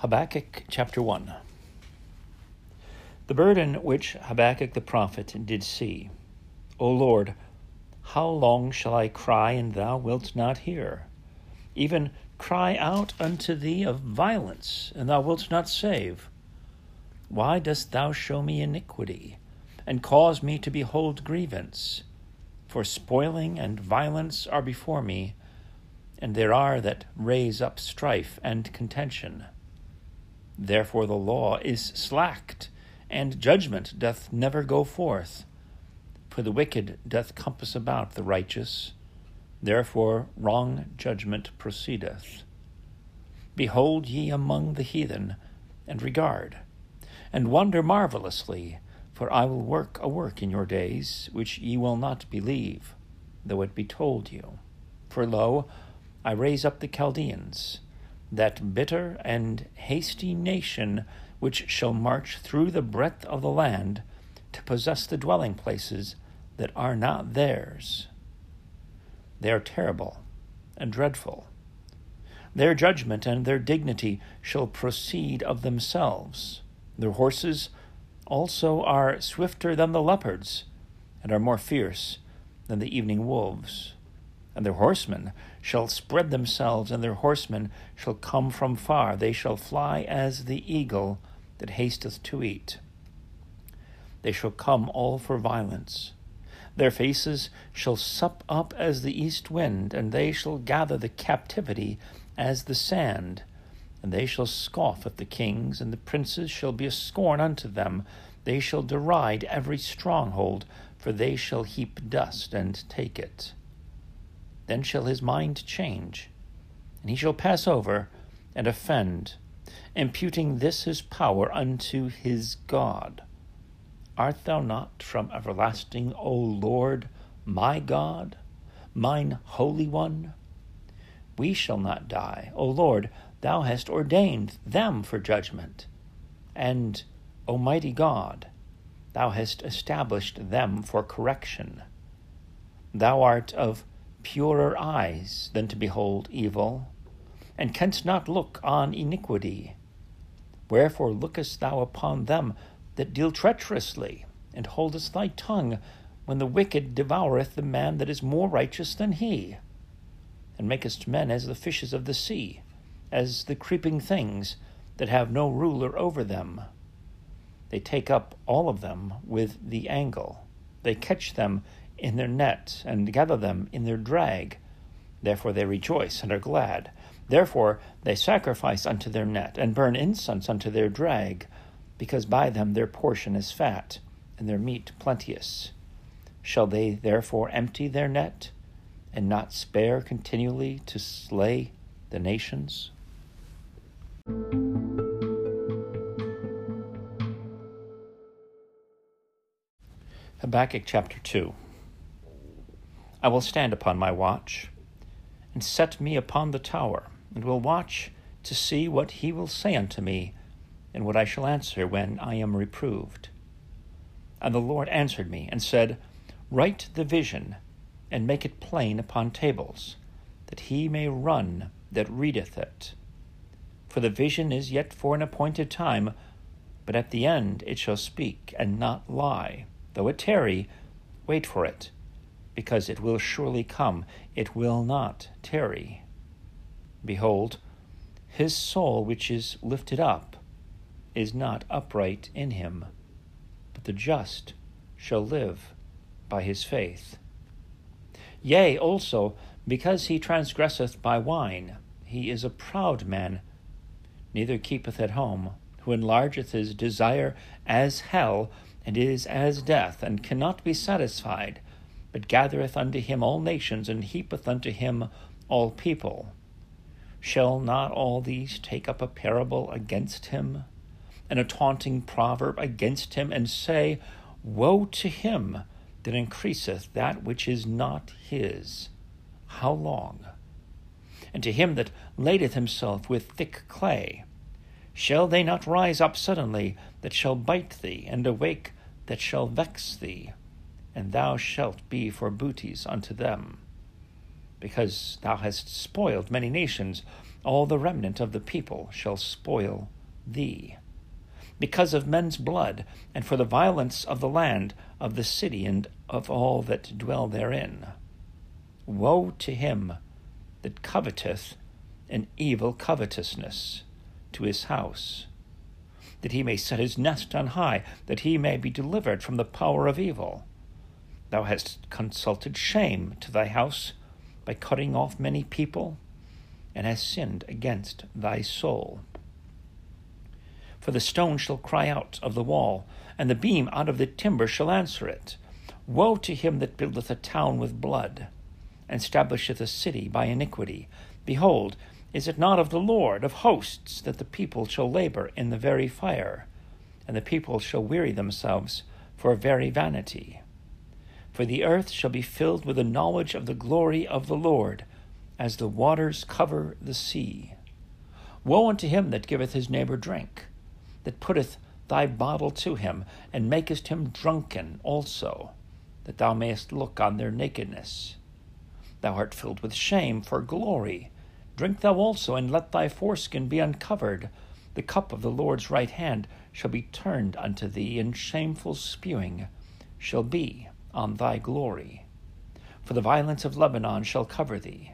Habakkuk chapter 1 The burden which Habakkuk the prophet did see. O Lord, how long shall I cry, and thou wilt not hear? Even cry out unto thee of violence, and thou wilt not save. Why dost thou show me iniquity, and cause me to behold grievance? For spoiling and violence are before me, and there are that raise up strife and contention. Therefore the law is slacked, and judgment doth never go forth. For the wicked doth compass about the righteous, therefore wrong judgment proceedeth. Behold ye among the heathen, and regard, and wonder marvelously, for I will work a work in your days, which ye will not believe, though it be told you. For lo, I raise up the Chaldeans that bitter and hasty nation which shall march through the breadth of the land to possess the dwelling places that are not theirs. They are terrible and dreadful. Their judgment and their dignity shall proceed of themselves. Their horses also are swifter than the leopards, and are more fierce than the evening wolves and their horsemen shall spread themselves, and their horsemen shall come from far. They shall fly as the eagle that hasteth to eat. They shall come all for violence. Their faces shall sup up as the east wind, and they shall gather the captivity as the sand. And they shall scoff at the kings, and the princes shall be a scorn unto them. They shall deride every stronghold, for they shall heap dust and take it. Then shall his mind change, and he shall pass over and offend, imputing this his power unto his God. Art thou not from everlasting, O Lord, my God, mine Holy One? We shall not die. O Lord, thou hast ordained them for judgment. And, O mighty God, thou hast established them for correction. Thou art of purer eyes than to behold evil, and canst not look on iniquity. Wherefore lookest thou upon them that deal treacherously, and holdest thy tongue when the wicked devoureth the man that is more righteous than he, and makest men as the fishes of the sea, as the creeping things that have no ruler over them. They take up all of them with the angle, they catch them in their net, and gather them in their drag. Therefore they rejoice and are glad. Therefore they sacrifice unto their net, and burn incense unto their drag, because by them their portion is fat, and their meat plenteous. Shall they therefore empty their net, and not spare continually to slay the nations? Habakkuk chapter 2 I will stand upon my watch, and set me upon the tower, and will watch to see what he will say unto me, and what I shall answer when I am reproved. And the Lord answered me, and said, Write the vision, and make it plain upon tables, that he may run that readeth it. For the vision is yet for an appointed time, but at the end it shall speak and not lie. Though it tarry, wait for it because it will surely come, it will not tarry. Behold, his soul which is lifted up is not upright in him, but the just shall live by his faith. Yea, also, because he transgresseth by wine, he is a proud man, neither keepeth at home, who enlargeth his desire as hell, and is as death, and cannot be satisfied but gathereth unto him all nations, and heapeth unto him all people. Shall not all these take up a parable against him, and a taunting proverb against him, and say, Woe to him that increaseth that which is not his! How long? And to him that ladeth himself with thick clay, shall they not rise up suddenly that shall bite thee, and awake that shall vex thee? And thou shalt be for booties unto them. Because thou hast spoiled many nations, all the remnant of the people shall spoil thee. Because of men's blood, and for the violence of the land, of the city, and of all that dwell therein. Woe to him that coveteth an evil covetousness to his house, that he may set his nest on high, that he may be delivered from the power of evil. Thou hast consulted shame to thy house by cutting off many people, and hast sinned against thy soul. For the stone shall cry out of the wall, and the beam out of the timber shall answer it. Woe to him that buildeth a town with blood, and establisheth a city by iniquity. Behold, is it not of the Lord of hosts that the people shall labor in the very fire, and the people shall weary themselves for very vanity? For the earth shall be filled with the knowledge of the glory of the Lord, as the waters cover the sea. Woe unto him that giveth his neighbor drink, that putteth thy bottle to him, and makest him drunken also, that thou mayest look on their nakedness. Thou art filled with shame for glory Drink thou also, and let thy foreskin be uncovered. The cup of the Lord's right hand shall be turned unto thee, and shameful spewing shall be on thy glory. For the violence of Lebanon shall cover thee,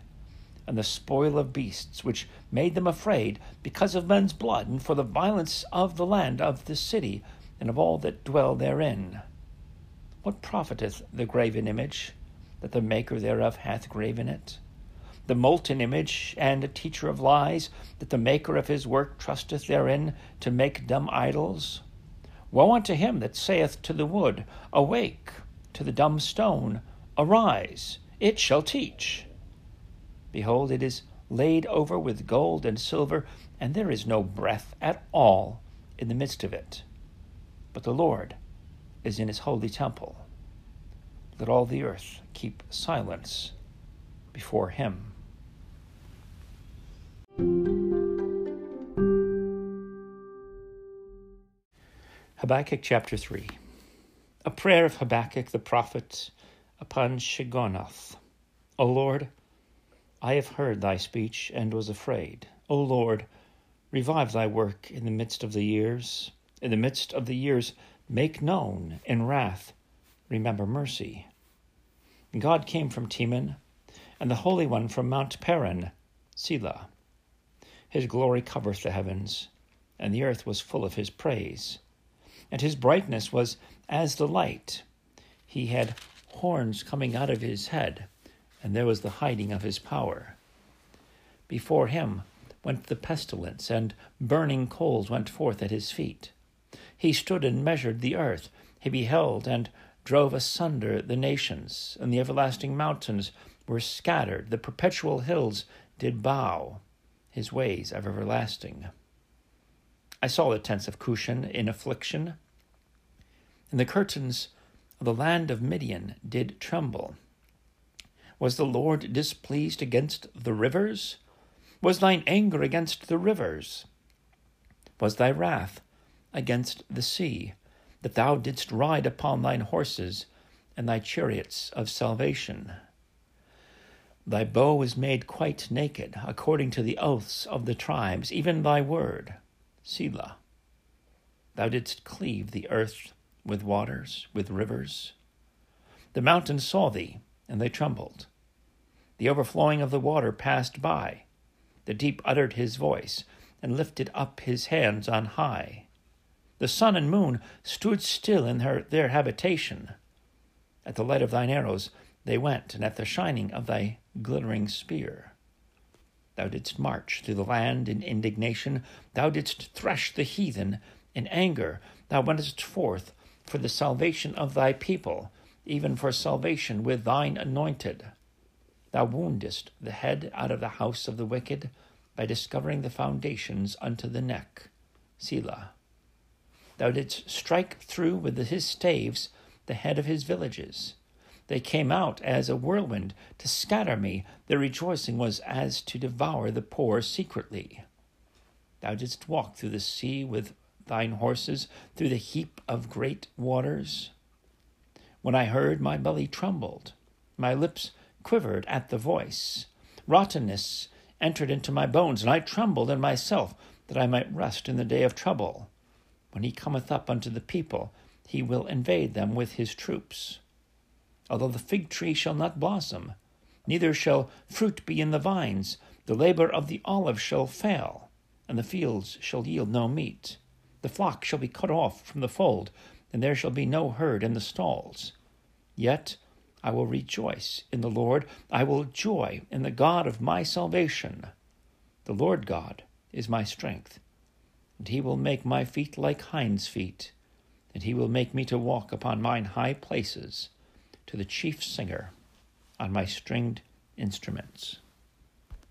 and the spoil of beasts, which made them afraid, because of men's blood, and for the violence of the land of the city, and of all that dwell therein. What profiteth the graven image, that the maker thereof hath graven it? the molten image, and a teacher of lies, that the maker of his work trusteth therein to make dumb idols? Woe unto him that saith to the wood, Awake, to the dumb stone, Arise, it shall teach. Behold, it is laid over with gold and silver, and there is no breath at all in the midst of it. But the Lord is in his holy temple. Let all the earth keep silence before him. Habakkuk chapter 3 A prayer of Habakkuk the prophet upon Shigionoth. O Lord, I have heard thy speech and was afraid. O Lord, revive thy work in the midst of the years. In the midst of the years, make known in wrath, remember mercy. God came from Teman, and the Holy One from Mount Paran, Selah. His glory covereth the heavens, and the earth was full of his praise. And his brightness was as the light. He had horns coming out of his head, and there was the hiding of his power. Before him went the pestilence, and burning coals went forth at his feet. He stood and measured the earth. He beheld and drove asunder the nations, and the everlasting mountains were scattered. The perpetual hills did bow his ways are everlasting. I saw the tents of Cushan in affliction, and the curtains of the land of Midian did tremble. Was the Lord displeased against the rivers? Was thine anger against the rivers? Was thy wrath against the sea, that thou didst ride upon thine horses and thy chariots of salvation? Thy bow is made quite naked, according to the oaths of the tribes, even thy word, Selah. Thou didst cleave the earth with waters, with rivers. The mountains saw thee, and they trembled. The overflowing of the water passed by. The deep uttered his voice, and lifted up his hands on high. The sun and moon stood still in her, their habitation. At the light of thine arrows they went, and at the shining of thy glittering spear. Thou didst march through the land in indignation, thou didst thresh the heathen in anger, thou wentest forth for the salvation of thy people, even for salvation with thine anointed. Thou woundest the head out of the house of the wicked by discovering the foundations unto the neck. Selah. Thou didst strike through with his staves the head of his villages. They came out as a whirlwind to scatter me. Their rejoicing was as to devour the poor secretly. Thou didst walk through the sea with thine horses, through the heap of great waters. When I heard, my belly trembled, my lips quivered at the voice. Rottenness entered into my bones, and I trembled in myself, that I might rest in the day of trouble. When he cometh up unto the people, he will invade them with his troops. Although the fig tree shall not blossom, neither shall fruit be in the vines, the labor of the olive shall fail, and the fields shall yield no meat. The flock shall be cut off from the fold, and there shall be no herd in the stalls. Yet I will rejoice in the Lord, I will joy in the God of my salvation. The Lord God is my strength, and he will make my feet like hinds' feet, and he will make me to walk upon mine high places, to the chief singer on my stringed instruments.